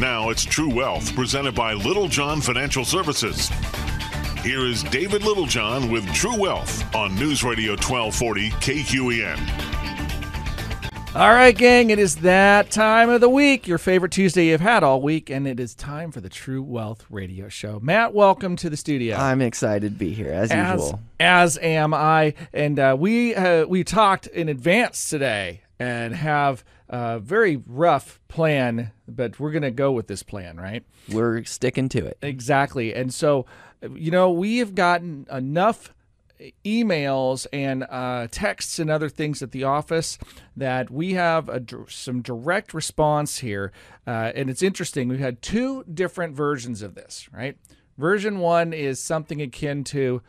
Now it's True Wealth, presented by Littlejohn Financial Services. Here is David Littlejohn with True Wealth on News Radio 1240 KQEN. All right, gang, it is that time of the week, your favorite Tuesday you've had all week, and it is time for the True Wealth Radio Show. Matt, welcome to the studio. I'm excited to be here as, as usual. As am I, and uh, we uh, we talked in advance today and have a very rough plan, but we're gonna go with this plan, right? We're sticking to it. Exactly, and so you know we have gotten enough emails and uh, texts and other things at the office that we have a, some direct response here. Uh, and it's interesting. We've had two different versions of this, right? Version one is something akin to,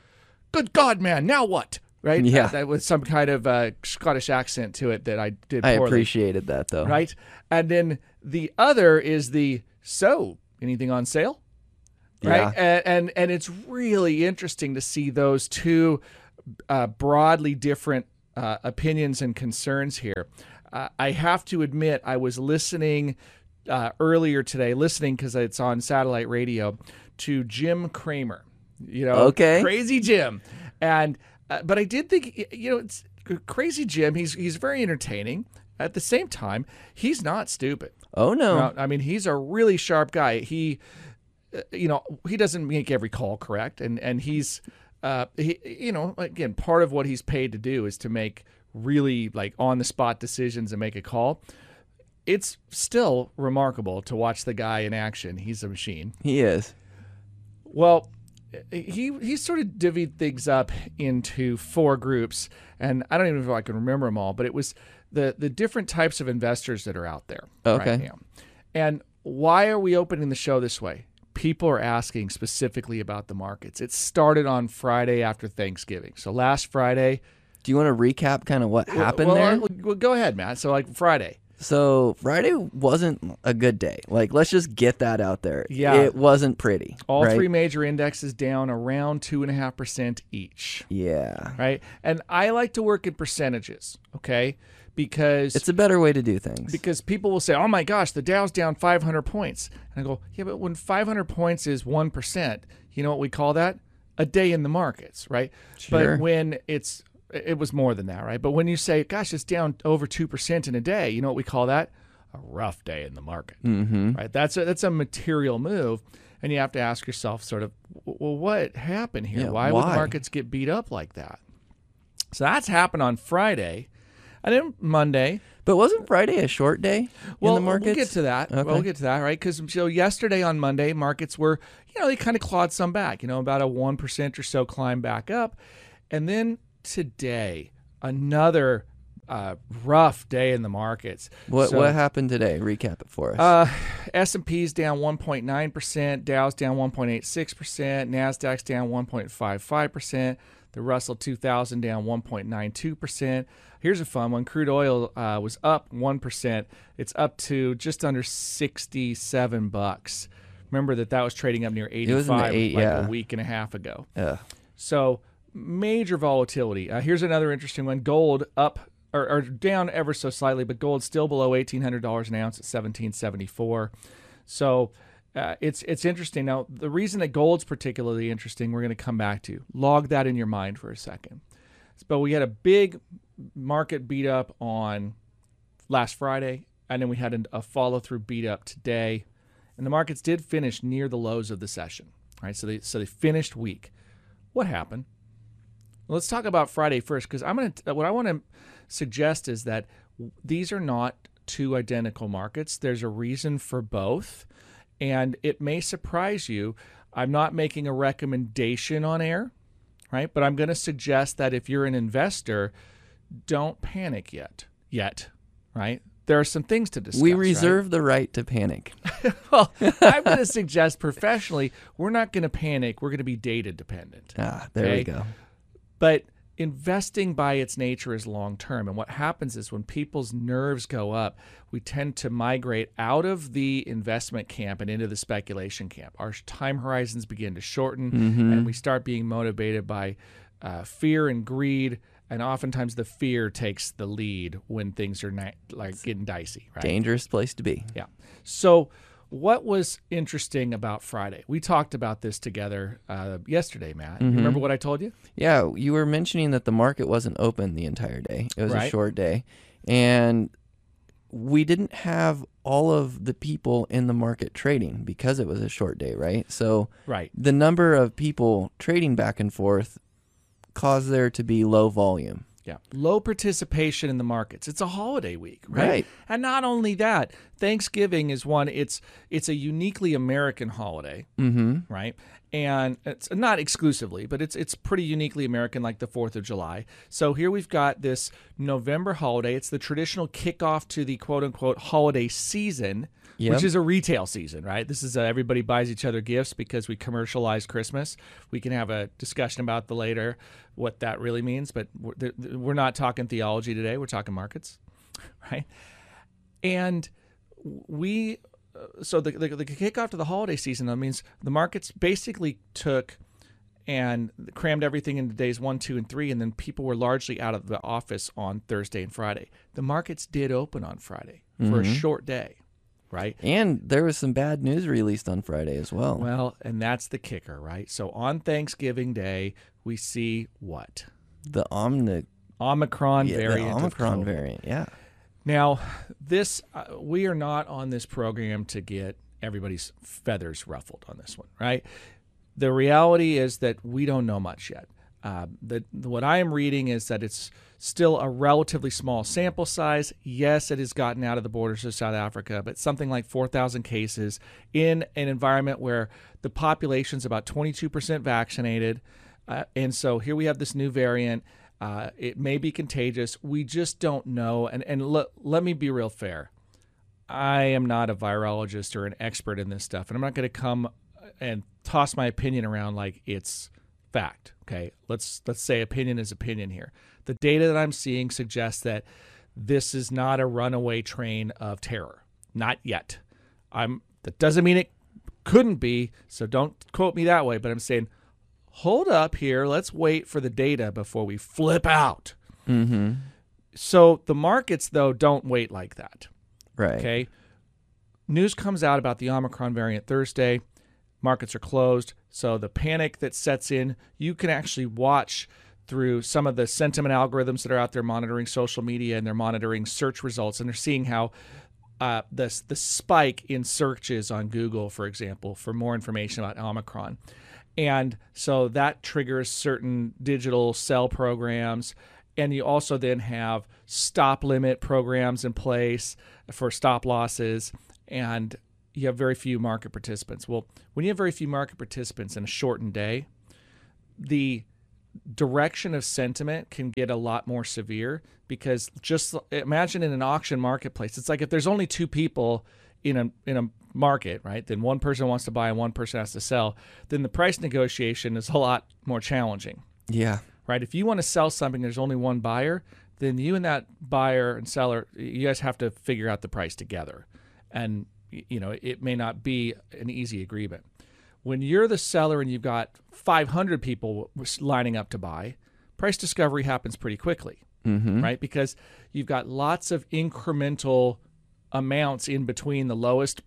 Good God, man, now what? Right? Yeah. That, with some kind of uh, Scottish accent to it that I did I appreciated that, though. Right? And then the other is the, So, anything on sale? right? Yeah. And, and and it's really interesting to see those two uh, broadly different uh, opinions and concerns here. Uh, I have to admit, I was listening uh, earlier today, listening because it's on satellite radio, to Jim Cramer. You know, Okay. crazy Jim, and uh, but I did think you know it's crazy Jim. He's he's very entertaining. At the same time, he's not stupid. Oh, no. No, I mean he's a really sharp guy. He, uh, you know, he doesn't make every call correct, and and he's, uh, he, you know, again, part of what he's paid to do is to make really like on the spot decisions and make a call. It's still remarkable to watch the guy in action. He's a machine. He is. Well, he he sort of divvied things up into four groups, and I don't even know if I can remember them all, but it was the the different types of investors that are out there Okay. right now. And why are we opening the show this way? People are asking specifically about the markets. It started on Friday after Thanksgiving. So last Friday Do you want to recap kind of what happened well, there? well, go ahead, Matt. So like Friday. So Friday wasn't a good day. Like, let's just get that out there. Yeah. It wasn't pretty. All right? three major indexes down around two and a half percent each. Yeah. right? And I like to work in percentages, okay? Because It's a better way to do things. because people will say, "Oh my gosh, the Dow's down 500 points," and I go, "Yeah, but when 500 points is one percent, you know what we call that? A day in the markets, right? Sure. But when it's it was more than that, right? But when you say, "Gosh, it's down over two percent in a day," you know what we call that? A rough day in the market, mm-hmm. right? That's a that's a material move. And you have to ask yourself, sort of, well, what happened here? Yeah, why would markets get beat up like that? So that's happened on Friday. And then Monday, but wasn't Friday a short day well, in the markets? we'll get to that. Okay. We'll get to that, right? Because so yesterday on Monday, markets were, you know, they kind of clawed some back, you know, about a 1% or so climb back up. And then today, another uh, rough day in the markets. What So, what happened today? Recap it for us. Uh, S&P's down 1.9%, Dow's down 1.86%, Nasdaq's down 1.55%, the Russell 2000 down 1.92%. Here's a fun one. Crude oil uh, was up 1%. It's up to just under 67 bucks. Remember that that was trading up near was in the 85 eight- like yeah. a week and a half ago. Ugh. So major volatility. Uh, here's another interesting one: gold up or, or down ever so slightly, but gold still below eighteen hundred dollars an ounce at seventeen seventy four. So uh, it's it's interesting. Now the reason that gold's particularly interesting, we're going to come back to. Log that in your mind for a second. But we had a big market beat up on last Friday, and then we had a follow through beat up today, and the markets did finish near the lows of the session. Right, so they so they finished weak. What happened? Let's talk about Friday first, because I'm gonna. What I want to suggest is that these are not two identical markets. There's a reason for both, and it may surprise you. I'm not making a recommendation on air, right? But I'm going to suggest that if you're an investor, don't panic yet. Yet, right? There are some things to discuss. we right? reserve the right to panic. Well, I'm going to suggest professionally, we're not going to panic. We're going to be data dependent. Ah, there Okay. we go. But investing by its nature is long term. And what happens is when people's nerves go up, we tend to migrate out of the investment camp and into the speculation camp. Our time horizons begin to shorten, and we start being motivated by uh, fear and greed. And oftentimes the fear takes the lead when things are ni- like getting dicey, right? Dangerous place to be. Yeah. So what was interesting about Friday? We talked about this together uh, yesterday, Matt. You Remember what I told you? Yeah, you were mentioning that the market wasn't open the entire day. It was a short day. And we didn't have all of the people in the market trading because it was a short day, right? So Right. the number of people trading back and forth caused there to be low volume. Yeah. Low participation in the markets. It's a holiday week, right? Right. And not only that, Thanksgiving is one it's it's a uniquely American holiday, Mm-hmm. right? And it's not exclusively, but it's it's pretty uniquely American like the 4th of July. So here we've got this November holiday. It's the traditional kickoff to the quote unquote holiday season, Yep. which is a retail season, right? This is uh, everybody buys each other gifts because we commercialize Christmas. We can have a discussion about the later what that really means, but we're, we're not talking theology today. We're talking markets, right? And we, uh, so the, the, the kickoff to the holiday season that means the markets basically took and crammed everything into days one, two, and three, and then people were largely out of the office on Thursday and Friday. The markets did open on Friday for a short day, right? And there was some bad news released on Friday as well. Well, and that's the kicker, right? So on Thanksgiving Day, we see what? the Omni- Omicron yeah, variant. Omicron variant. Yeah. Now, this uh, we are not on this program to get everybody's feathers ruffled on this one, right? The reality is that we don't know much yet. Uh, the, what I am reading is that it's still a relatively small sample size. Yes, it has gotten out of the borders of South Africa, but something like 4,000 cases in an environment where the population is about 22% vaccinated. Uh, and so here we have this new variant. Uh, it may be contagious. We just don't know. And and let let me be real fair. I am not a virologist or an expert in this stuff, and I'm not going to come and toss my opinion around like it's fact. Okay, let's let's say opinion is opinion here. The data that I'm seeing suggests that this is not a runaway train of terror. Not yet. I'm. That doesn't mean it couldn't be. So don't quote me that way. But I'm saying, hold up here. Let's wait for the data before we flip out. Mm-hmm. So the markets though don't wait like that. Right. Okay. News comes out about the Omicron variant Thursday. Markets are closed. So the panic that sets in, you can actually watch through some of the sentiment algorithms that are out there monitoring social media and they're monitoring search results and they're seeing how uh, the, the spike in searches on Google, for example, for more information about Omicron. And so that triggers certain digital sell programs. And you also then have stop limit programs in place for stop losses. And you have very few market participants. Well, when you have very few market participants in a shortened day, the direction of sentiment can get a lot more severe because just imagine in an auction marketplace it's like if there's only two people in a in a market right? Then one person wants to buy and one person has to sell. Then the price negotiation is a lot more challenging. Yeah. right? If you want to sell something there's only one buyer then you and that buyer and seller you guys have to figure out the price together. And you know it may not be an easy agreement when you're the seller and you've got 500 people lining up to buy, price discovery happens pretty quickly, Mm-hmm. right? Because you've got lots of incremental amounts in between the lowest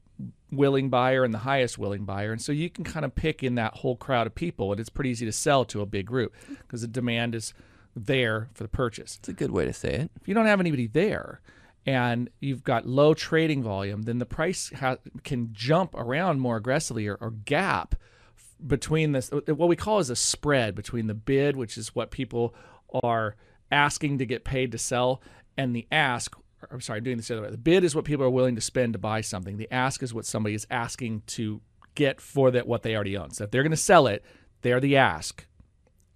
willing buyer and the highest willing buyer. And so you can kind of pick in that whole crowd of people, and it's pretty easy to sell to a big group because the demand is there for the purchase. It's a good way to say it. If you don't have anybody there and you've got low trading volume, then the price ha- can jump around more aggressively or, or gap between this, what we call is a spread between the bid, which is what people are asking to get paid to sell, and the ask. I'm sorry, doing this the other way. The bid is what people are willing to spend to buy something. The ask is what somebody is asking to get for that what they already own. So if they're going to sell it, they're the ask.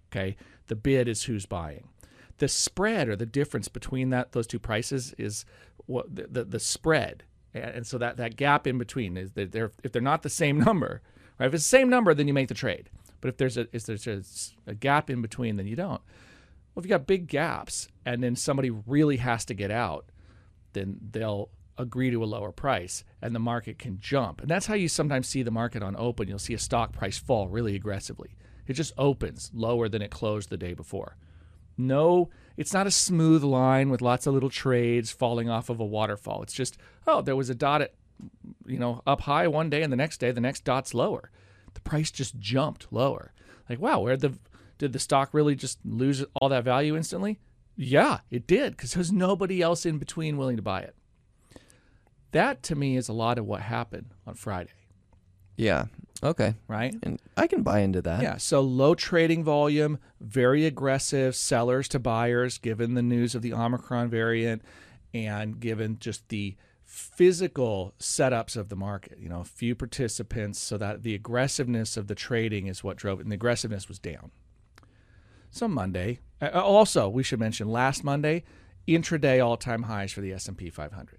Okay, the bid is who's buying the spread or the difference between that those two prices is what the, the, the spread. And so that, that gap in between is that they're if they're not the same number right? If it's the same number then you make the trade. But if there's a if there's a, a gap in between then you don't. Well if you got big gaps and then somebody really has to get out then they'll agree to a lower price and the market can jump. And that's how you sometimes see the market on open. You'll see a stock price fall really aggressively. It just opens lower than it closed the day before no, it's not a smooth line with lots of little trades falling off of a waterfall. It's just, oh, there was a dot at you know, up high one day and the next day the next dot's lower. The price just jumped lower. Like, wow, where the did the stock really just lose all that value instantly? Yeah, it did because there's nobody else in between willing to buy it. That to me is a lot of what happened on Friday, Yeah. Okay. right? And I can buy into that. Yeah, so low trading volume, very aggressive sellers to buyers given the news of the Omicron variant and given just the physical setups of the market. You know, few participants, so that the aggressiveness of the trading is what drove it, and the aggressiveness was down. So Monday, also we should mention last Monday, intraday all-time highs for the S&P 500.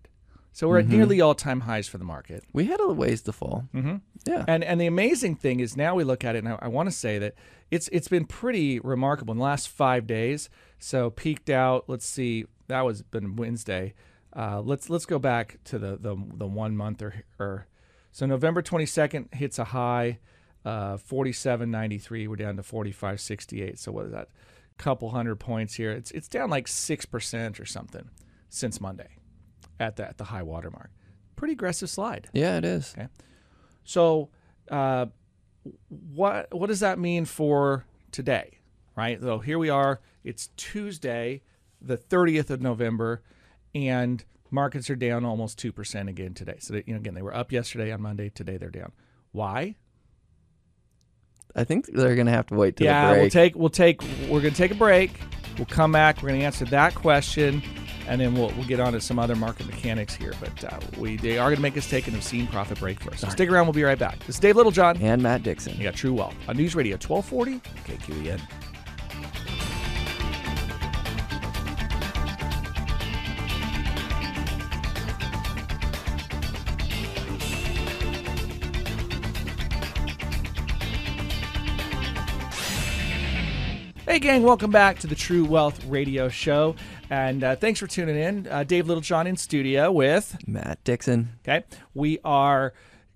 So we're at nearly all-time highs for the market. We had a ways to fall. Mm-hmm. Yeah. And and the amazing thing is now we look at it, and I, I want to say that it's it's been pretty remarkable in the last five days. So peaked out. Let's see, that was been Wednesday. Uh, let's let's go back to the the, the one month or, or so November twenty second hits a high, uh, forty seven ninety three. We're down to forty five sixty eight. So what is that? Couple hundred points here. It's it's down like six percent or something since Monday, at the at the high water mark. Pretty aggressive slide. yeah, it is. Okay. So, uh, what what does that mean for today? Right. So here we are. It's Tuesday, the 30th of November, and markets are down almost two percent again today. So they, you know, again, they were up yesterday on Monday. Today they're down. Why? I think they're gonna have to wait till yeah, the break. we'll take we'll take we're gonna take a break. We'll come back. We're gonna answer that question, and then we'll we'll get on to some other market mechanics here. But uh, we they are gonna make us take an obscene profit break first. So stick around. We'll be right back. This is Dave Littlejohn. and Matt Dixon. You got True Wealth on News Radio 1240 KQEN. Hey, gang, welcome back to the True Wealth Radio Show. And uh, thanks for tuning in. Uh, Dave Littlejohn in studio with Matt Dixon. Okay. We are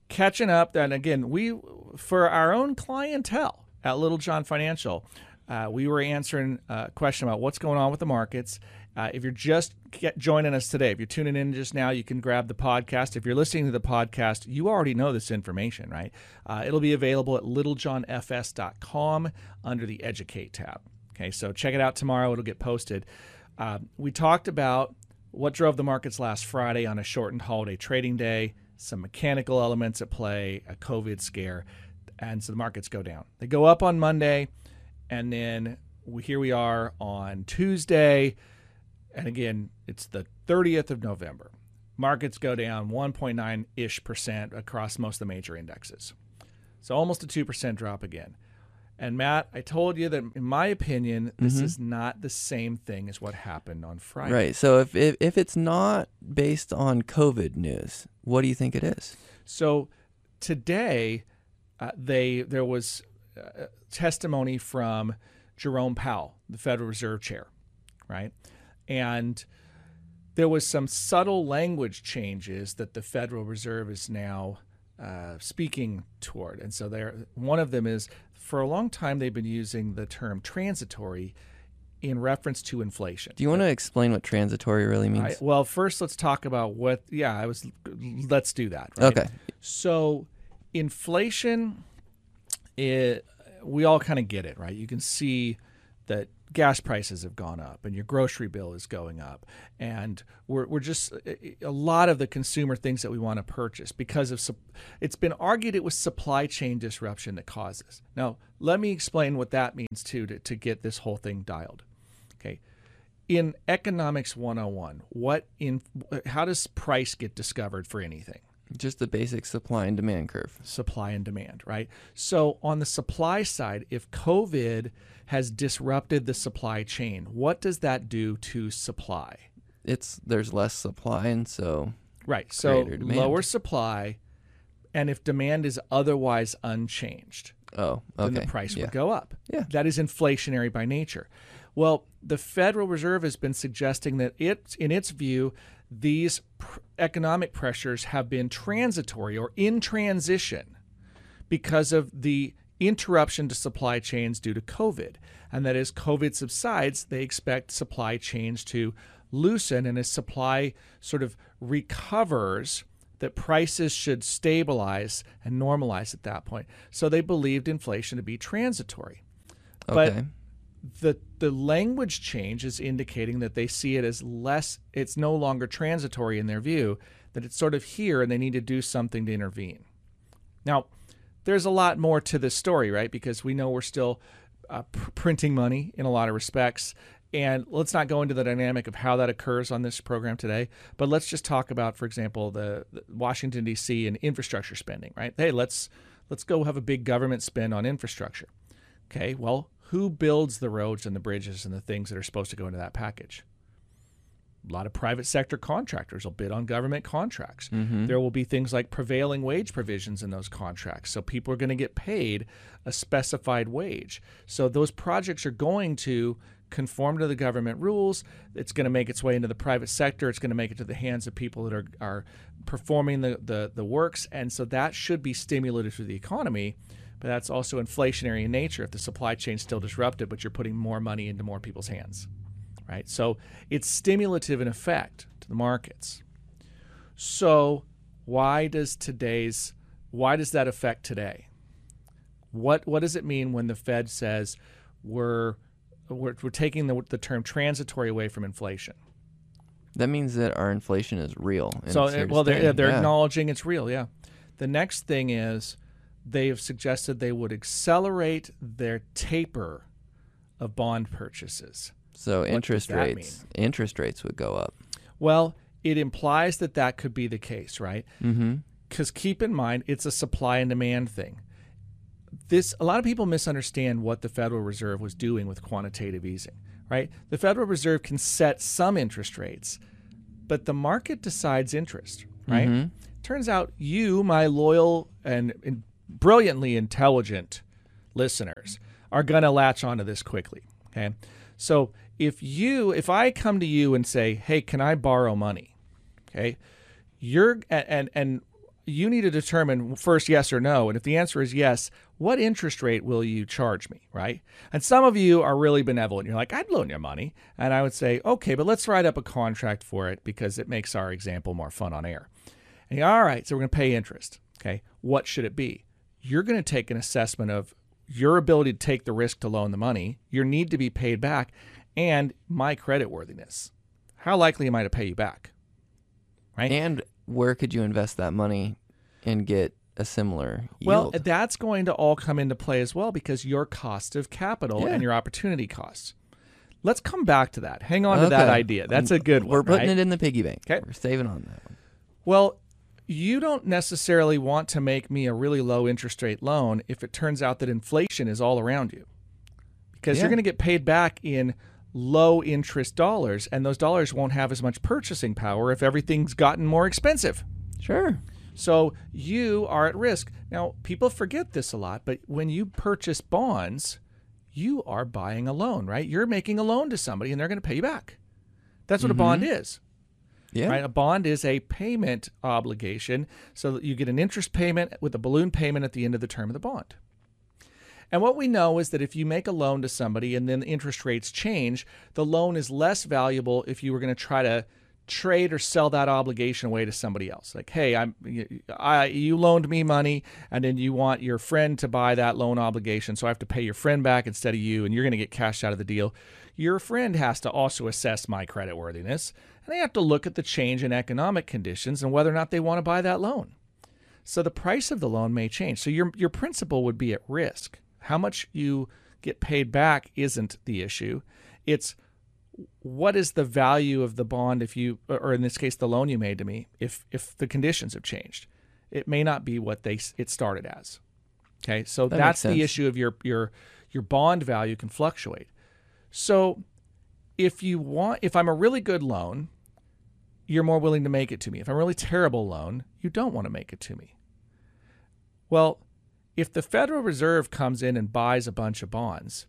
catching up. And again, we, for our own clientele at Littlejohn Financial, uh, we were answering a question about what's going on with the markets. Uh, if you're just get, joining us today, if you're tuning in just now, you can grab the podcast. If you're listening to the podcast, you already know this information, right? Uh, it'll be available at littlejohnfs.com under the Educate tab. Okay, so check it out tomorrow. It'll get posted. Uh, we talked about what drove the markets last Friday on a shortened holiday trading day, some mechanical elements at play, a COVID scare, and so the markets go down. They go up on Monday, and then we, here we are on Tuesday, and again, it's the 30th of November. Markets go down 1.9 ish percent across most of the major indexes. So almost a 2% drop again. And Matt, I told you that in my opinion, this is not the same thing as what happened on Friday. Right. So if, if if it's not based on COVID news, what do you think it is? So today, uh, they there was uh, testimony from Jerome Powell, the Federal Reserve Chair, right? And there was some subtle language changes that the Federal Reserve is now uh, speaking toward, and so there. One of them is for a long time they've been using the term transitory in reference to inflation. Do you want to explain what transitory really means? Right. Well, first let's talk about what. Yeah, I was. Let's do that. Right? Okay. So, inflation, it, we all kind of get it, right? You can see that gas prices have gone up and your grocery bill is going up. And we're, we're just uh, uh, a lot of the consumer things that we want to purchase because of it's been argued it was supply chain disruption that causes. Now, let me explain what that means too to, to get this whole thing dialed. Okay. In economics 101, what in uh, how does price get discovered for anything? Just the basic supply and demand curve. supply and demand, right? So on the supply side, if COVID has disrupted the supply chain, what does that do to supply? It's there's less supply, and so Right. So demand. lower supply, and if demand is otherwise unchanged, oh, okay. then the price yeah. would go up. Yeah. That is inflationary by nature. Well, the Federal Reserve has been suggesting that it, in its view, these pr- economic pressures have been transitory or in transition because of the interruption to supply chains due to COVID. And that as COVID subsides, they expect supply chains to loosen. And as supply sort of recovers, that prices should stabilize and normalize at that point. So they believed inflation to be transitory. But Okay. The the language change is indicating that they see it as less it's no longer transitory in their view that it's sort of here and they need to do something to intervene. Now there's a lot more to this story right? Because we know we're still uh, pr- printing money in a lot of respects. And let's not go into the dynamic of how that occurs on this program today but let's just talk about for example the, the washington d.c and infrastructure spending right? Hey let's let's go have a big government spend on infrastructure. Okay, well, who builds the roads and the bridges and the things that are supposed to go into that package? A lot of private sector contractors will bid on government contracts. Mm-hmm. There will be things like prevailing wage provisions in those contracts. So people are going to get paid a specified wage. So those projects are going to conform to the government rules. It's going to make its way into the private sector. It's going to make it to the hands of people that are, are performing the, the, the works. And so that should be stimulative to the economy but that's also inflationary in nature if the supply chain's still disrupted but you're putting more money into more people's hands right? So it's stimulative in effect to the markets. So why does today's why does that affect today? What what does it mean when the fed says we're we're, we're taking the, the term transitory away from inflation? That means that our inflation is real. so it's here to well they're, they're Yeah. acknowledging it's real yeah. The next thing is they have suggested they would accelerate their taper of bond purchases. So does interest rates, interest rates would go up. well it implies that that could be the case right? Mm-hmm. because keep in mind it's a supply and demand thing. This a lot of people misunderstand what the federal reserve was doing with quantitative easing right? The federal reserve can set some interest rates but the market decides interest right? Turns out you my loyal and, and brilliantly intelligent listeners are going to latch onto this quickly okay? So if you if i come to you and say hey can i borrow money? okay? You're and and, you need to determine first yes or no and if the answer is yes what interest rate will you charge me right? And some of you are really benevolent. You're like i'd loan you money and i would say okay but let's write up a contract for it because it makes our example more fun on air. And all right so we're going to pay interest okay? What should it be you're going to take an assessment of your ability to take the risk to loan the money your need to be paid back and my credit worthiness how likely am i to pay you back right And where could you invest that money and get a similar Well, yield? Well, that's going to all come into play as well because your cost of capital Yeah. and your opportunity costs. Let's come back to that. Hang on to that idea. That's a good one. We're putting right? it in the piggy bank. 'Kay. We're saving on that one. Well, you don't necessarily want to make me a really low interest rate loan if it turns out that inflation is all around you. Because Yeah. you're going to get paid back in low interest dollars, and those dollars won't have as much purchasing power if everything's gotten more expensive. Sure. So you are at risk. Now, people forget this a lot, but when you purchase bonds, you are buying a loan, right? You're making a loan to somebody and they're going to pay you back. That's what a bond mm-hmm. is. Yeah. Right? A bond is a payment obligation so that you get an interest payment with a balloon payment at the end of the term of the bond. And what we know is that if you make a loan to somebody and then the interest rates change, the loan is less valuable if you were going to try to trade or sell that obligation away to somebody else. Like, hey, I'm I you loaned me money and then you want your friend to buy that loan obligation, so I have to pay your friend back instead of you and you're going to get cash out of the deal. Your friend has to also assess my credit worthiness and they have to look at the change in economic conditions and whether or not they want to buy that loan. So the price of the loan may change. So your your principal would be at risk. How much you get paid back isn't the issue. It's what is the value of the bond if you or in this case the loan you made to me if if the conditions have changed. It may not be what they it started as. Okay? So That that's the issue of your your your bond value can fluctuate. So if you want if I'm a really good loan, you're more willing to make it to me. If I'm a really terrible loan, you don't want to make it to me. Well, if the Federal Reserve comes in and buys a bunch of bonds,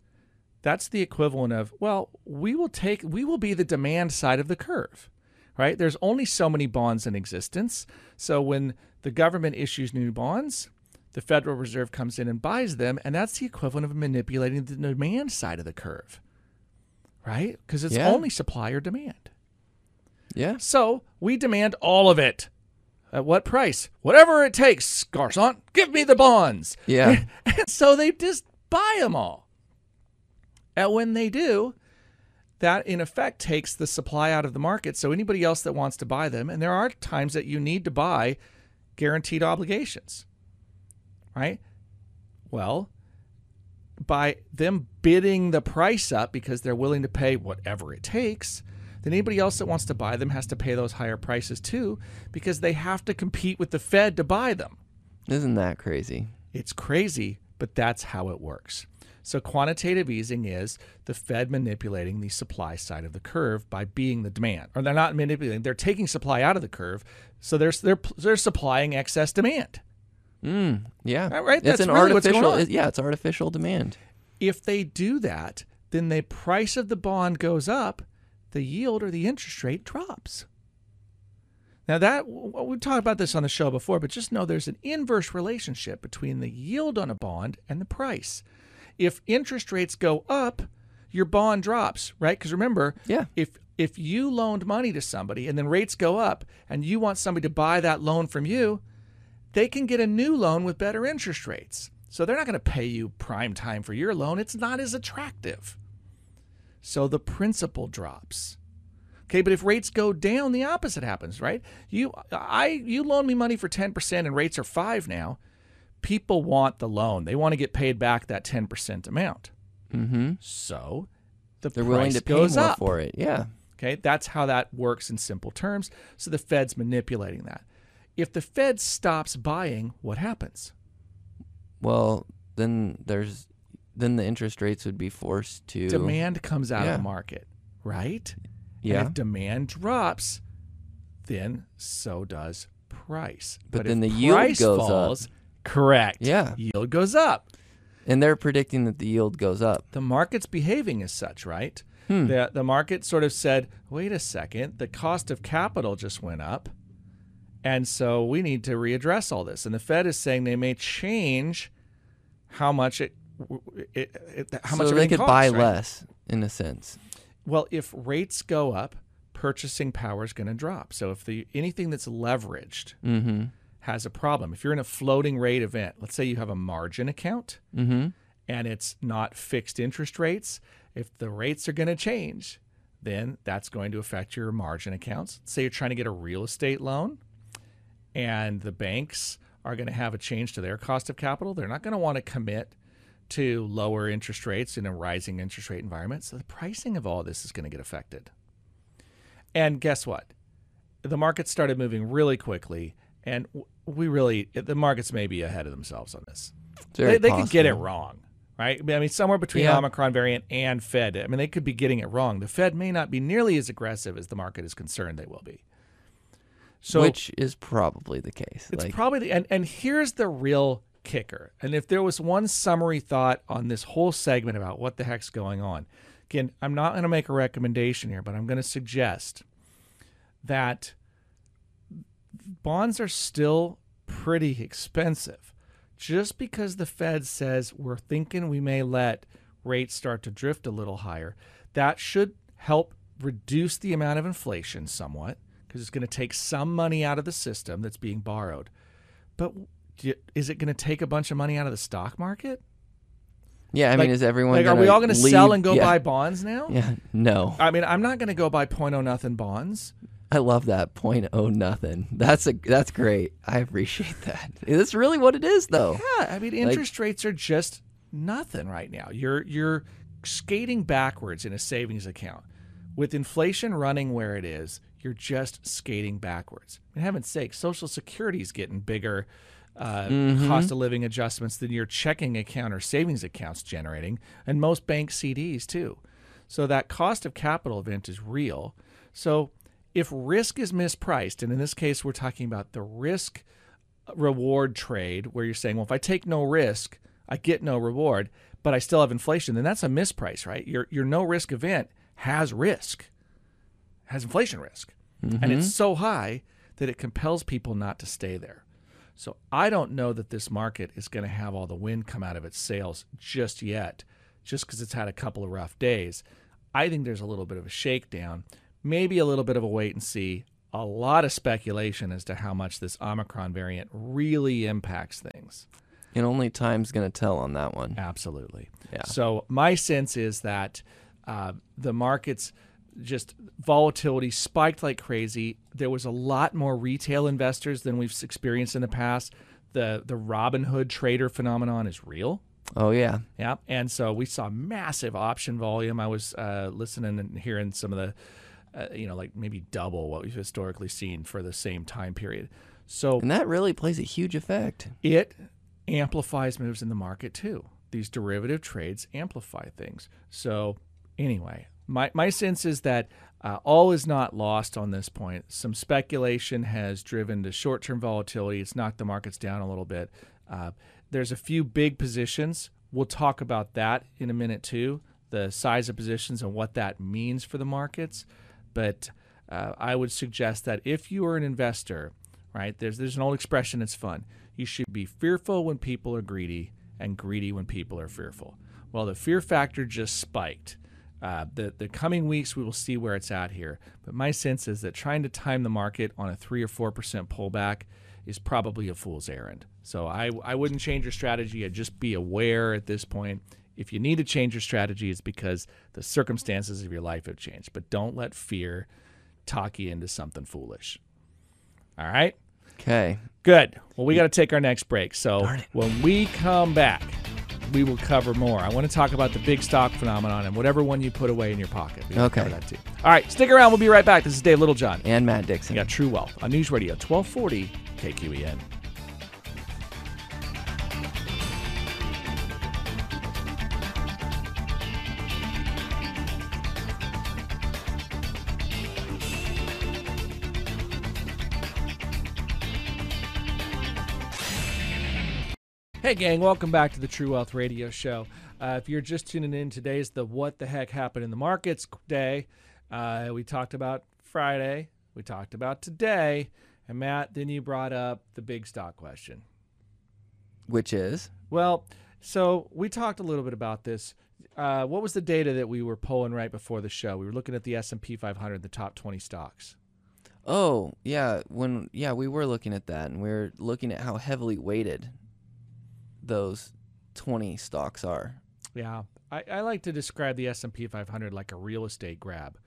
that's the equivalent of, well, we will take we will be the demand side of the curve. Right? There's only so many bonds in existence. So when the government issues new bonds, the Federal Reserve comes in and buys them, and that's the equivalent of manipulating the demand side of the curve. Right? Because it's Yeah. only supply or demand. Yeah. So we demand all of it. At what price? Whatever it takes, Garcon. Give me the bonds. Yeah. And so they just buy them all. And when they do, that in effect takes the supply out of the market. So anybody else that wants to buy them, and there are times that you need to buy guaranteed obligations, right? Well, by them bidding the price up because they're willing to pay whatever it takes, then anybody else that wants to buy them has to pay those higher prices too because they have to compete with the Fed to buy them. Isn't that crazy? It's crazy, but that's how it works. So quantitative easing is the Fed manipulating the supply side of the curve by being the demand, or they're not manipulating; they're taking supply out of the curve, so they're they're they're supplying excess demand. Mm, yeah. Right, right? It's That's an really what's going artificial. it- yeah, it's artificial demand. If they do that, then the price of the bond goes up, the yield or the interest rate drops. Now that we talked about this on the show before, but just know there's an inverse relationship between the yield on a bond and the price. If interest rates go up, your bond drops, right? Because remember, Yeah. if if you loaned money to somebody and then rates go up and you want somebody to buy that loan from you, they can get a new loan with better interest rates. So they're not going to pay you prime time for your loan. It's not as attractive. So the principal drops. Okay, but if rates go down, the opposite happens, right? You I you loan me money for 10% and rates are 5 now. People want the loan. They want to get paid back that 10% amount. Mm-hmm. So the They're price willing to pay goes more up. for it. Yeah. Okay, that's how that works in simple terms. So the Fed's manipulating that. If the Fed stops buying, what happens? Well, then there's then the interest rates would be forced to Demand comes out of the market, right? Yeah. And if demand drops, then so does price. But if then the yield goes up. falls, Correct. Yeah. Yield goes up. And they're predicting that the yield goes up. The market's behaving as such, right? Hmm. The the market sort of said, "Wait a second, the cost of capital just went up." And so we need to readdress all this. And the Fed is saying they may change how much it, it, it how much they could buy right? less in a sense. Well, if rates go up, purchasing power is going to drop. So if the anything that's leveraged Mm-hmm. has a problem, if you're in a floating rate event, let's say you have a margin account Mm-hmm. and it's not fixed interest rates, if the rates are going to change, then that's going to affect your margin accounts. Say you're trying to get a real estate loan and the banks are going to have a change to their cost of capital. They're not going to want to commit to lower interest rates in a rising interest rate environment. So the pricing of all this is going to get affected. And guess what? The markets started moving really quickly, and we really, the markets may be ahead of themselves on this they, they could get it wrong, right? I mean, somewhere between Yeah. Omicron variant and Fed. I mean, they could be getting it wrong. The Fed may not be nearly as aggressive as the market is concerned they will be. So Which is probably the case. it's like, probably the, and and here's the real kicker. And if there was one summary thought on this whole segment about what the heck's going on, again, I'm not going to make a recommendation here, but I'm going to suggest that bonds are still pretty expensive. Just because the Fed says we're thinking we may let rates start to drift a little higher, that should help reduce the amount of inflation somewhat because it's going to take some money out of the system that's being borrowed. But is it going to take a bunch of money out of the stock market? yeah, I like- mean, is everyone Like, are we all going to sell and go yeah. buy bonds now? Yeah, no. I mean, I'm not going to go buy point oh nothing bonds. I love that point oh nothing. That's a that's great. I appreciate that. That's really what it is though. Yeah, I mean, interest rates are just nothing right now. You're you're skating backwards in a savings account. With inflation running where it is, you're just skating backwards. For heaven's sake, Social Security's getting bigger uh, cost of living adjustments than your checking account or savings accounts generating, and most bank CDs too. So that cost of capital event is real. So if risk is mispriced, and in this case we're talking about the risk reward trade where you're saying, well, if I take no risk, I get no reward, but I still have inflation, then that's a misprice, right? Your your no risk event has risk, has inflation risk, and it's so high that it compels people not to stay there. So I don't know that this market is going to have all the wind come out of its sails just yet, just because it's had a couple of rough days. I think there's a little bit of a shakedown, maybe a little bit of a wait and see. a lot of speculation as to how much this Omicron variant really impacts things. And only time's going to tell on that one. Absolutely. Yeah. So my sense is that uh, the markets just volatility spiked like crazy. There was a lot more retail investors than we've experienced in the past. The the Robinhood trader phenomenon is real. Oh yeah. Yeah, and so we saw massive option volume. I was uh, listening and hearing some of the, uh, you know, like maybe double what we've historically seen for the same time period. So And that really plays a huge effect. it amplifies moves in the market too. These derivative trades amplify things. So, anyway, my, my sense is that uh, all is not lost on this point. Some speculation has driven to short term volatility. It's knocked the markets down a little bit. Uh, there's a few big positions. We'll talk about that in a minute too the size of positions and what that means for the markets. But uh, I would suggest that if you are an investor, right, there's, there's an old expression that's fun. You should be fearful when people are greedy and greedy when people are fearful. Well, the fear factor just spiked. Uh, the the coming weeks we will see where it's at here. But my sense is that trying to time the market on a three or four percent pullback is probably a fool's errand. So I I wouldn't change your strategy. I'd just be aware at this point. If you need to change your strategy, it's because the circumstances of your life have changed. But don't let fear talk you into something foolish. All right. Okay. Good. Well, we got to take our next break. So when we come back, we will cover more. I want to talk about the big stock phenomenon and whatever one you put away in your pocket. We Okay. cover that too. All right, stick around. We'll be right back. This is Dave Littlejohn. And Matt Dixon. Got True Wealth on News Radio 1240 KQEN. Hey, gang, welcome back to the True Wealth Radio Show. Uh, if you're just tuning in, today's the What the Heck Happened in the Markets day. Uh, we talked about Friday, we talked about today, and Matt, then you brought up the big stock question. Which is? Well, so we talked a little bit about this. Uh, what was the data that we were pulling right before the show? We were looking at the S&P 500, the top 20 stocks. Oh, yeah. When yeah, we were looking at that and we are looking at how heavily weighted those 20 stocks are. Yeah, I, I like to describe the S&P 500 like a real estate grab.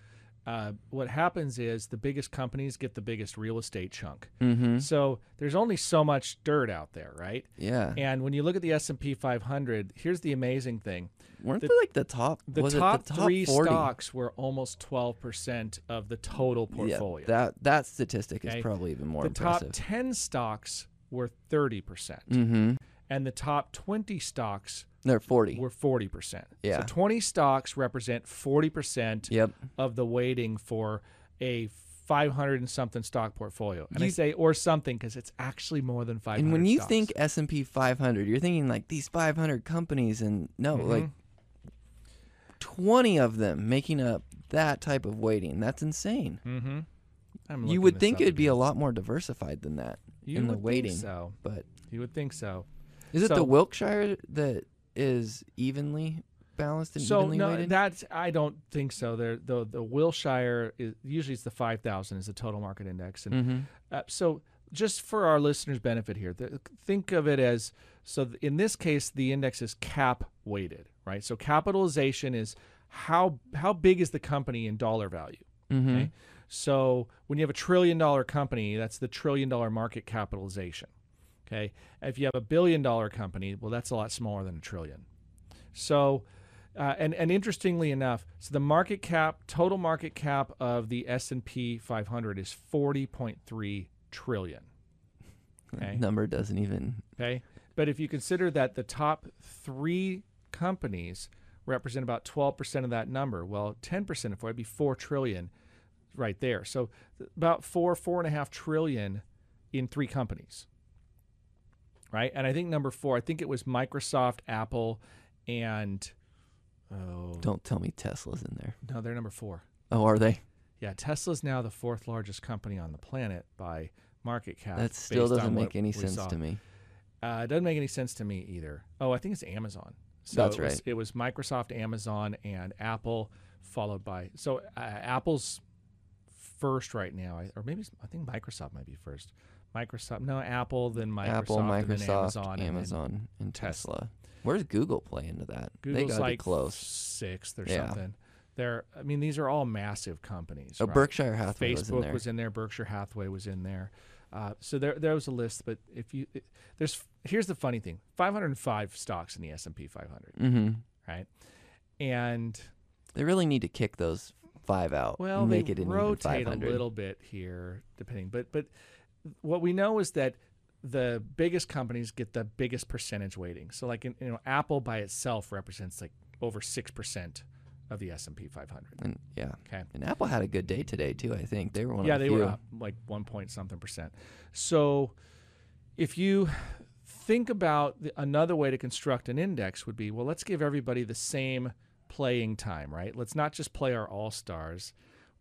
Uh, what happens is the biggest companies get the biggest real estate chunk. Mhm. So there's only so much dirt out there, right? Yeah. And when you look at the S&P 500, here's the amazing thing: Weren't the- they like the top the top, the top three 40? stocks were almost 12% of the total Yeah, portfolio. that that statistic Okay. is probably even more the top impressive. 10 stocks were 30%, mhm. And the top 20 stocks They're 40. were 40%. Yeah. So 20 stocks represent 40% Yep. of the weighting for a 500 and something stock portfolio. And I say or something because it's actually more than 500 And when you stocks. think S&P 500, you're thinking like these 500 companies and no, Mm-hmm. like 20 of them making up that type of weighting. That's insane. mm-hmm. I'm You would think it'd be a lot more diversified than that You in the would weighting. so. But You would think so. Is it So- the Wilkshire that is evenly balanced and So evenly no, weighted? that's I don't think so. There, the the Wilshire is usually it's the five thousand is the total market index, and mm-hmm. uh, so just for our listeners' benefit here, th- think of it as so. th- In this case, the index is cap weighted, right? So capitalization is how how big is the company in dollar value. Mm-hmm. Okay, so when you have a trillion dollar company, that's the trillion dollar market capitalization. Okay, if you have a billion dollar company, well, that's a lot smaller than a trillion. So, uh, and and interestingly enough, so the market cap, total market cap of the S and P 500 is 40.3 trillion. Okay. Number doesn't even. Okay, but if you consider that the top three companies represent about 12% of that number, well, 10% of it would be four trillion, right there. So about four, four and a half trillion in three companies. Right, and I think number four, I think it was Microsoft, Apple, and oh Don't tell me Tesla's in there. no, they're number four. Oh, are they? Yeah, Tesla's now the fourth largest company on the planet by market cap. That still based on doesn't what make any we sense saw. to me. Uh, it doesn't make any sense to me either. Oh, I think it's Amazon. So That's it was, right. It was Microsoft, Amazon, and Apple, followed by so uh, Apple's first right now, I- or maybe it's- I think Microsoft might be first. Microsoft, no, Apple, then Microsoft, Apple, and then Microsoft, Amazon, and then Amazon, and Tesla. Tesla. Where's Google play into that? they Google's be like close. sixth or Yeah. something. They're, I mean, these are all massive companies. Oh, right? Berkshire Hathaway Facebook was in there. Berkshire Hathaway was in there. Uh, so there, there was a list. But if you, it, there's, here's the funny thing: 505 stocks in the S and P 500, mm-hmm. right? And They really need to kick those five out. well, and make they it in rotate a little bit here, depending. But but what we know is that the biggest companies get the biggest percentage weighting. So like in, you know, Apple by itself represents like over six percent of the S and P 500. And yeah, Okay. and Apple had a good day today too. I think they were one. yeah, of the they few. were up like one point something percent. So if you think about the, another way to construct an index would be well, let's give everybody the same playing time, right? Let's not just play our all stars.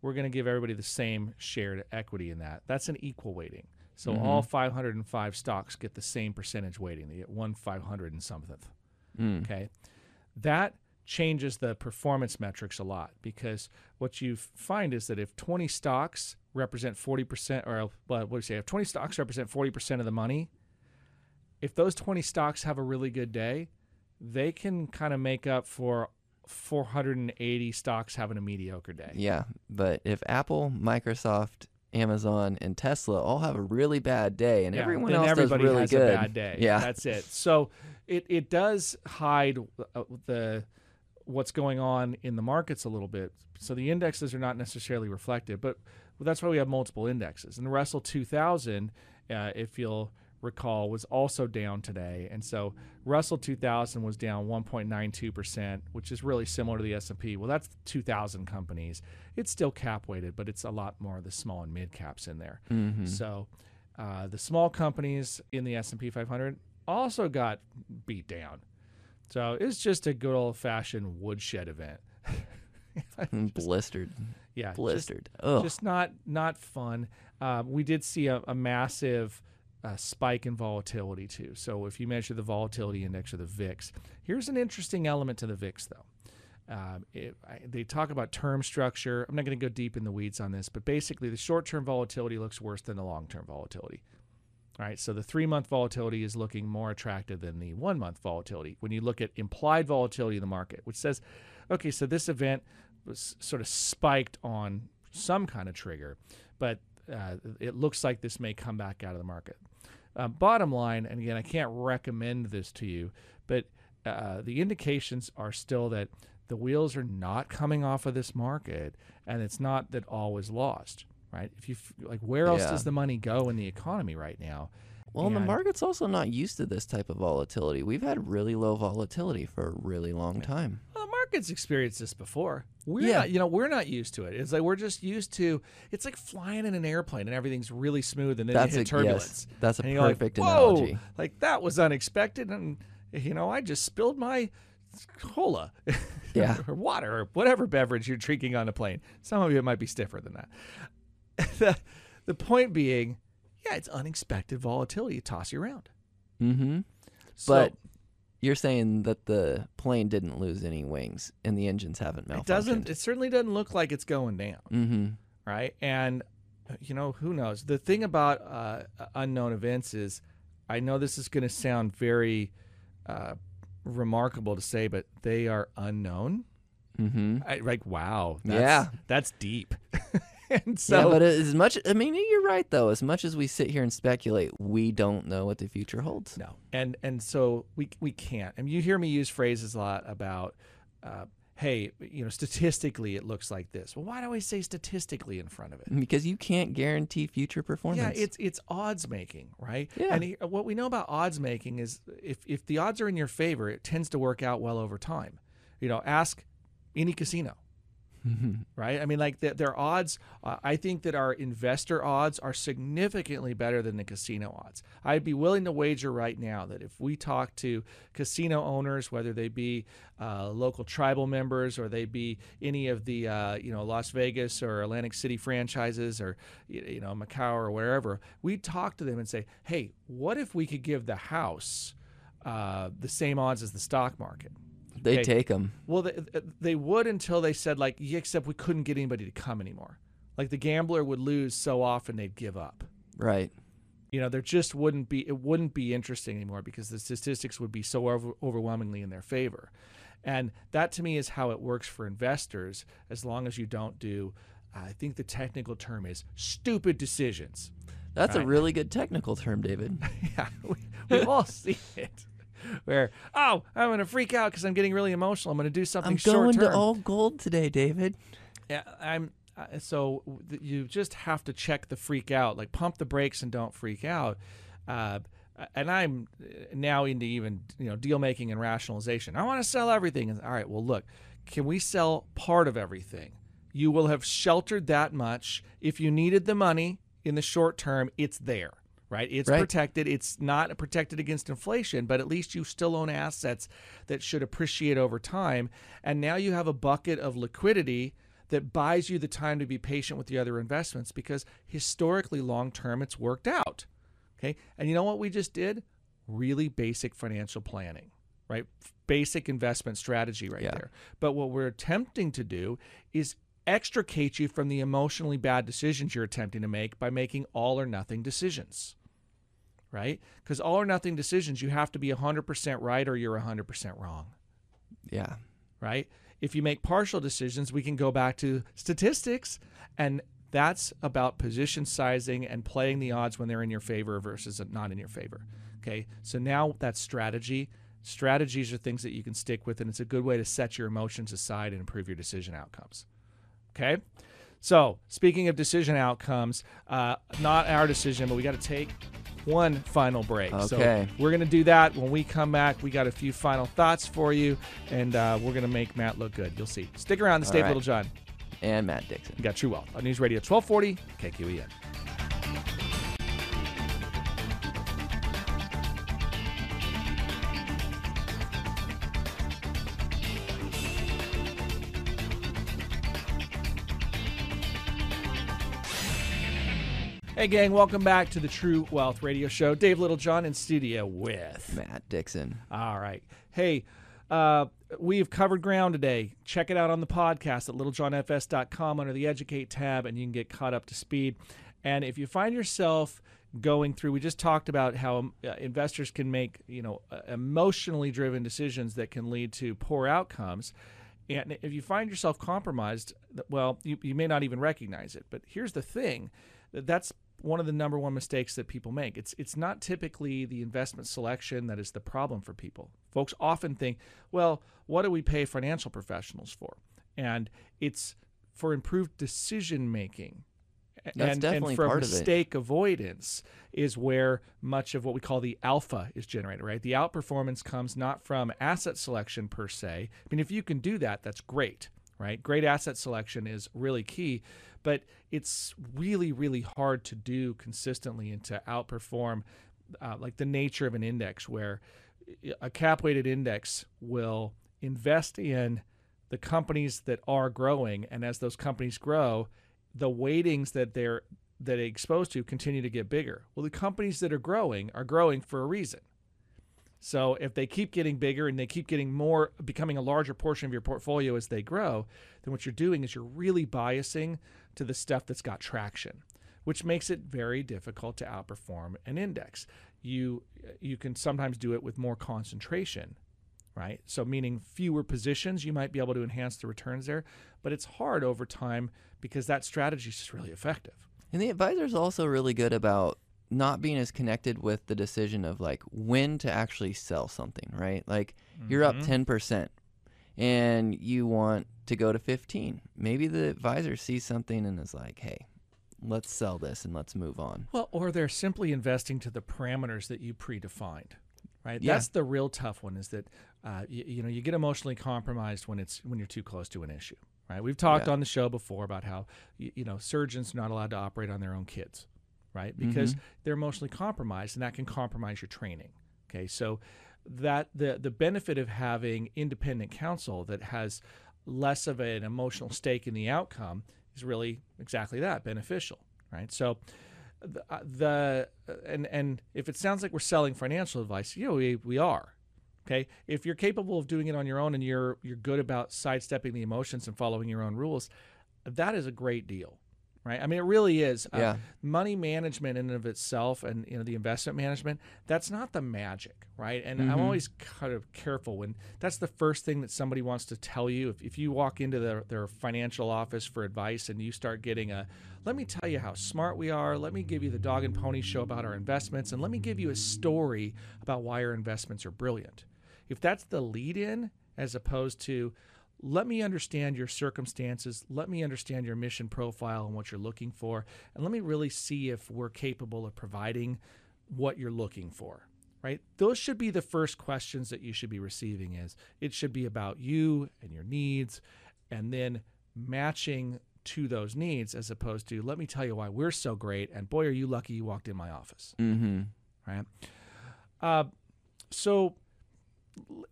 We're going to give everybody the same shared equity in that. That's an equal weighting. So Mm-hmm. all 505 stocks get the same percentage weighting. They get one 500 and something. Mm. Okay. That changes the performance metrics a lot because what you find is that if 20 stocks represent 40%, or well, what do you say? If 20 stocks represent 40% of the money, if those 20 stocks have a really good day, they can kind of make up for 480 stocks having a mediocre day. Yeah, but if Apple, Microsoft, Amazon, and Tesla all have a really bad day, and Yeah, everyone else everybody does really has good, a bad day. yeah, that's it. So it it does hide uh, the what's going on in the markets a little bit. So the indexes are not necessarily reflective, but that's why we have multiple indexes. And the Russell 2000, uh, if you'll recall, was also down today, and so Russell 2000 was down 1.92 percent, which is really similar to the S&P. Well, that's 2,000 companies. It's still cap weighted, but it's a lot more of the small and mid caps in there. Mhm. So uh, the small companies in the S&P 500 also got beat down. So it's just a good old fashioned woodshed event. And blistered, Yeah, blistered. Ugh. just not not fun. Um, we did see a, a massive uh, spike in volatility too. So if you measure the volatility index or the VIX, here's an interesting element to the VIX though. Um, it, I, they talk about term structure. I'm not going to go deep in the weeds on this, but basically the short-term volatility looks worse than the long-term volatility. All right, so the three-month volatility is looking more attractive than the one-month volatility. When you look at implied volatility in the market, which says, okay, so this event was sort of spiked on some kind of trigger, but uh, it looks like this may come back out of the market. Uh, bottom line, and again, I can't recommend this to you, but uh, the indications are still that the wheels are not coming off of this market, and it's not that all is lost. Right? If you like, where else Yeah. does the money go in the economy right now? Well, and the market's also not used to this type of volatility. We've had really low volatility for a really long time. Well, the market's experienced this before. We're Yeah. not, you know, we're not used to it. It's like we're just used to. It's like flying in an airplane and everything's really smooth, and then That's you a turbulence. yes, that's a you're like, perfect Whoa, analogy. like that was unexpected, and you know, I just spilled my cola, Yeah. or water, or whatever beverage you're drinking on a plane. Some of you it might be stiffer than that. the, the point being, yeah, it's unexpected volatility. It toss you around. Mm-hmm. So, But you're saying that the plane didn't lose any wings and the engines haven't malfunctioned. it doesn't. It certainly doesn't look like it's going down. mm-hmm. right? And uh, you know, who knows? The thing about uh, unknown events is, I know this is going to sound very uh, remarkable to say, but they are unknown. Mm-hmm. I, like, wow, that's, Yeah. that's deep. and so, yeah, but as much, I mean, you're right though. As much as we sit here and speculate, we don't know what the future holds. no, and and so we we can't. I mean, you hear me use phrases a lot about. Uh, Hey, you know, statistically, it looks like this. Well, why do I say statistically in front of it? Because you can't guarantee future performance. Yeah, it's it's odds making, right? Yeah. And he, what we know about odds making is if if the odds are in your favor, it tends to work out well over time. You know, ask any casino, right? I mean, like the, their odds. Uh, I think that our investor odds are significantly better than the casino odds. I'd be willing to wager right now that if we talk to casino owners, whether they be uh, local tribal members or they be any of the uh, you know Las Vegas or Atlantic City franchises or you know Macau or wherever, we talk to them and say, hey, what if we could give the house uh, the same odds as the stock market? They take them. Well, they, they would until they said like, yeah, except we couldn't get anybody to come anymore. Like the gambler would lose so often they'd give up. Right. You know, there just wouldn't be it wouldn't be interesting anymore because the statistics would be so over, overwhelmingly in their favor. And that to me is how it works for investors as long as you don't do I think the technical term is stupid decisions. That's Right. a really good technical term, David. Yeah, we, we all see it. Where oh, I'm gonna freak out because I'm getting really emotional. I'm gonna do something I'm going term. to all gold today, David. Yeah, I'm. Uh, so you just have to check the freak out, like pump the brakes and don't freak out. Uh, and I'm uh, now into even you know deal making and rationalization. I want to sell everything. All right, well look, can we sell part of everything? You will have sheltered that much. If you needed the money in the short term, it's there. Right, it's Right. protected. It's not protected against inflation, but at least you still own assets that should appreciate over time. And now you have a bucket of liquidity that buys you the time to be patient with the other investments because historically long term it's worked out. Okay. And you know what we just did? Really basic financial planning, right? Basic investment strategy right Yeah. there. But what we're attempting to do is extricate you from the emotionally bad decisions you're attempting to make by making all or nothing decisions. Right? Because all or nothing decisions, you have to be 100% right or you're 100% wrong Yeah. right? If you make partial decisions, we can go back to statistics, and that's about position sizing and playing the odds when they're in your favor versus not in your favor. Okay, so now that's strategy. Strategies are things that you can stick with, and it's a good way to set your emotions aside and improve your decision outcomes. Okay, so speaking of decision outcomes, uh, not our decision, but we got to take one final break. Okay. So we're going to do that when we come back. We got a few final thoughts for you, and uh, we're going to make Matt look good. You'll see. Stick around. This is Dave right. Littlejohn. And Matt Dixon. We got True Wealth on News Radio 1240 KQEN. Hey, gang, welcome back to the True Wealth Radio Show. Dave Littlejohn in studio with. Matt Dixon. All right. Hey, uh, we've covered ground today. Check it out on the podcast at littlejohnfs.com under the Educate tab, and you can get caught up to speed. And if you find yourself going through, we just talked about how um, uh, investors can make you know uh, emotionally driven decisions that can lead to poor outcomes. And if you find yourself compromised, well, you, you may not even recognize it. But here's the thing that's one of the number one mistakes that people make. It's it's not typically the investment selection that is the problem for people. Folks often think, well, what do we pay financial professionals for? And it's for improved decision making. That's and, definitely and for part of it. mistake avoidance is where much of what we call the alpha is generated, right? The outperformance comes not from asset selection per se. I mean, if you can do that, that's great, right? Great asset selection is really key, but it's really, really hard to do consistently and to outperform uh, like the nature of an index where a cap weighted index will invest in the companies that are growing and as those companies grow the weightings that they're that they're exposed to continue to get bigger well the companies that are growing are growing for a reason so if they keep getting bigger and they keep getting more becoming a larger portion of your portfolio as they grow then what you're doing is you're really biasing to the stuff that's got traction which makes it very difficult to outperform an index you you can sometimes do it with more concentration right? So, meaning fewer positions, you might be able to enhance the returns there, but it's hard over time because that strategy is just really effective. And the advisor's also really good about not being as connected with the decision of like when to actually sell something, right? Like you're up 10% and you want to go to 15. Maybe the advisor sees something and is like, "Hey, let's sell this and let's move on." Well, or they're simply investing to the parameters that you predefined, right? Yeah. That's the real tough one. Is that uh, you, you know you get emotionally compromised when it's when you're too close to an issue, right? We've talked Yeah. on the show before about how you, you know surgeons are not allowed to operate on their own kids, right? Because they're emotionally compromised, and that can compromise your training. Okay, so that the the benefit of having independent counsel that has less of an emotional stake in the outcome is really exactly that beneficial, right? So the, uh, the and and if it sounds like we're selling financial advice, yeah, we, we are. Okay, if you're capable of doing it on your own and you're you're good about sidestepping the emotions and following your own rules, that is a great deal. Right? I mean, it really is. Uh, Yeah. money management in and of itself, and you know the investment management, that's not the magic, right? And Mm-hmm. I'm always kind of careful when that's the first thing that somebody wants to tell you. If, if you walk into their, their financial office for advice and you start getting a, let me tell you how smart we are. Let me give you the dog and pony show about our investments, and let me give you a story about why our investments are brilliant. If that's the lead in, as opposed to, let me understand your circumstances, let me understand your mission profile and what you're looking for, and let me really see if we're capable of providing what you're looking for. Right? Those should be the first questions that you should be receiving is it should be about you and your needs and then matching to those needs as opposed to let me tell you why we're so great and boy are you lucky you walked in my office Mm-hmm. right? Uh, so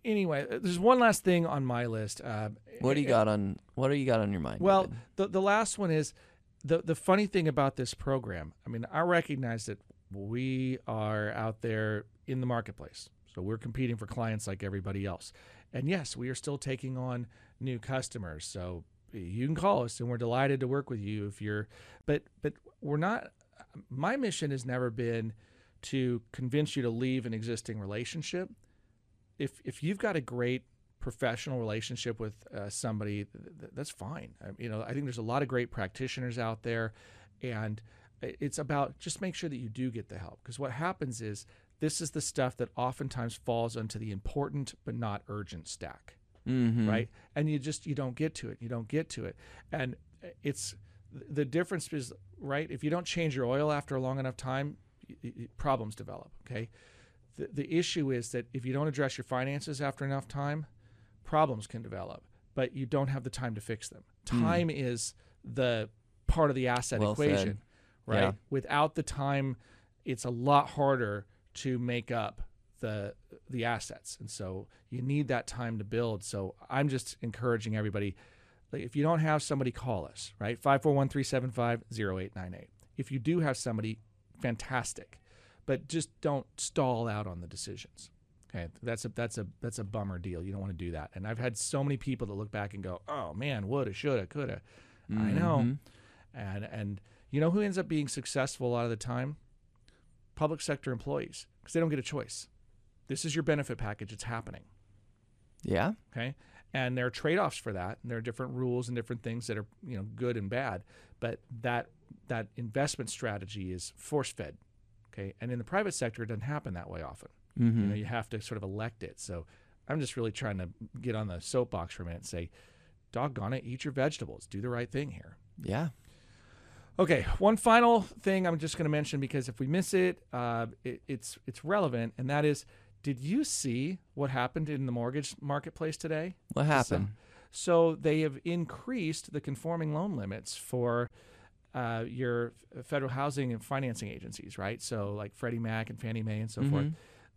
anyway, uh, there's one last thing on my list. Uh, What do you got on What do you got on your mind? well, David? the the last one is the the funny thing about this program. I mean, I recognize that we are out there in the marketplace, so we're competing for clients like everybody else. And yes, we are still taking on new customers. So you can call us, and we're delighted to work with you if you're. But but we're not. My mission has never been to convince you to leave an existing relationship. If if you've got a great professional relationship with uh, somebody, th- th- that's fine. I, you know, I think there's a lot of great practitioners out there, and it's about just make sure that you do get the help. Because what happens is this is the stuff that oftentimes falls onto the important but not urgent stack Mhm. right? And you just you don't get to it. You don't get to it, and it's the difference is right. If you don't change your oil after a long enough time, problems develop. Okay, the the issue is that if you don't address your finances after enough time, problems can develop, but you don't have the time to fix them. Hmm. Time is the part of the asset Well said. equation, right? Yeah. Without the time, it's a lot harder to make up the the assets, and so you need that time to build. So I'm just encouraging everybody. Like if you don't have somebody, call us, right? 541-375-0898. If you do have somebody, fantastic. But just don't stall out on the decisions. Okay. That's a that's a that's a bummer deal. You don't want to do that. And I've had so many people that look back and go, Oh man, woulda, shoulda, coulda. I know. Mhm. And and you know who ends up being successful a lot of the time? Public sector employees. Because they don't get a choice. This is your benefit package. It's happening. Yeah. Okay. And there are trade-offs for that. And there are different rules and different things that are, you know, good and bad. But that that investment strategy is force-fed. Okay. And in the private sector, it doesn't happen that way often. Mm-hmm. You know, you have to sort of elect it. So I'm just really trying to get on the soapbox for a minute and say, doggone it, eat your vegetables. Do the right thing here. yeah. Okay, one final thing I'm just going to mention because if we miss it, uh, it, it's it's relevant, and that is, did you see what happened in the mortgage marketplace today? What happened? So they have increased the conforming loan limits for uh, your federal housing and financing agencies, right? So like Freddie Mac and Fannie Mae and so forth. Mhm.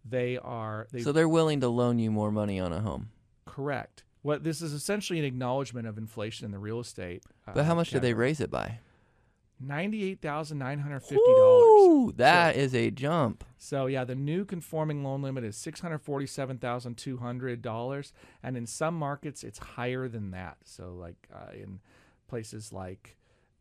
They are they So they're willing to loan you more money on a home. correct. What this is essentially an acknowledgement of inflation in the real estate. Uh, But how much did they raise it by? Ninety-eight thousand nine hundred fifty dollars. Ooh, that is a jump. So yeah, the new conforming loan limit is six hundred forty-seven thousand two hundred dollars, and in some markets it's higher than that. So like uh, in places like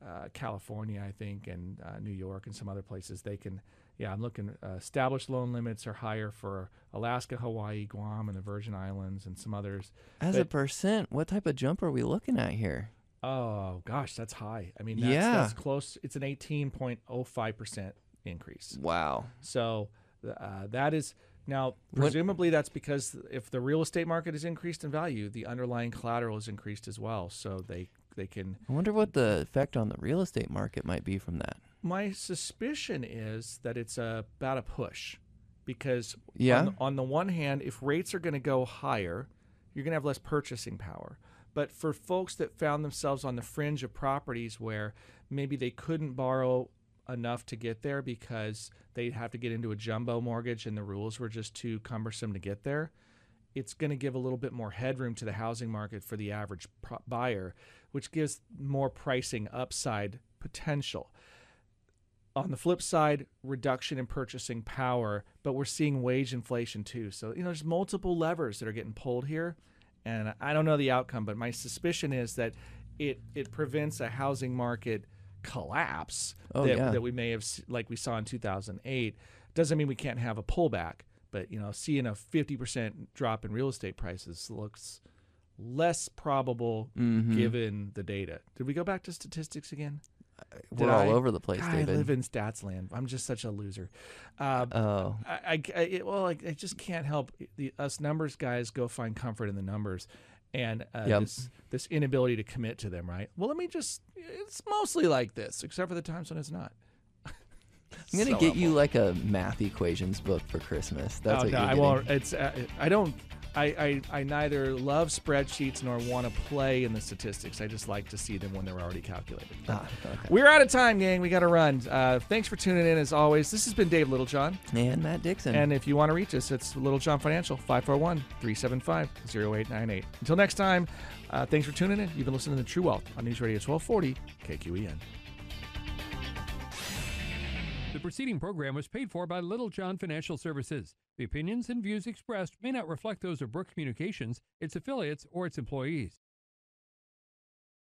uh, California, I think, and uh, New York, and some other places, they can. Yeah, I'm looking. Uh, established loan limits are higher for Alaska, Hawaii, Guam, and the Virgin Islands, and some others. As a percent, what type of jump are we looking at here? Oh gosh, that's high. I mean, that's, Yeah. that's close. It's an 18.05 percent increase. Wow. So uh, that is now presumably that's because if the real estate market is increased in value, the underlying collateral is increased as well. So they they can. I wonder what the effect on the real estate market might be from that. My suspicion is that it's about a push, because Yeah. on, the- on the one hand, if rates are going to go higher, you're going to have less purchasing power. But for folks that found themselves on the fringe of properties where maybe they couldn't borrow enough to get there because they'd have to get into a jumbo mortgage and the rules were just too cumbersome to get there, it's going to give a little bit more headroom to the housing market for the average pro- buyer, which gives more pricing upside potential. On the flip side, reduction in purchasing power, but we're seeing wage inflation too. So, you know, there's multiple levers that are getting pulled here. And I don't know the outcome, but my suspicion is that it, it prevents a housing market collapse Oh, that, yeah. that we may have like we saw in 2008 doesn't mean we can't have a pullback but you know seeing a 50% drop in real estate prices looks less probable Mhm. given the data did we go back to statistics again We're Did all I? over the place, God, David. I live in stats land. I'm just such a loser. Uh, oh, I, I, I- it, well, I, I just can't help the us numbers guys go find comfort in the numbers, and uh, Yep. this this inability to commit to them. Right. Well, let me just. It's mostly like this, except for the times when it's not. I'm gonna So get you like a math equations book for Christmas. That's oh, what no, you're I won't. It's. Uh, I don't. I, I, I neither love spreadsheets nor want to play in the statistics. I just like to see them when they're already calculated. Ah, okay. We're out of time, gang. We got to run. Uh, thanks for tuning in as always. This has been Dave Littlejohn. And Matt Dixon. And if you want to reach us, it's Littlejohn Financial, 541 375 0898. Until next time, uh, thanks for tuning in. You've been listening to True Wealth on News Radio 1240 KQEN. The preceding program was paid for by Littlejohn Financial Services. The opinions and views expressed may not reflect those of Brooke Communications, its affiliates, or its employees.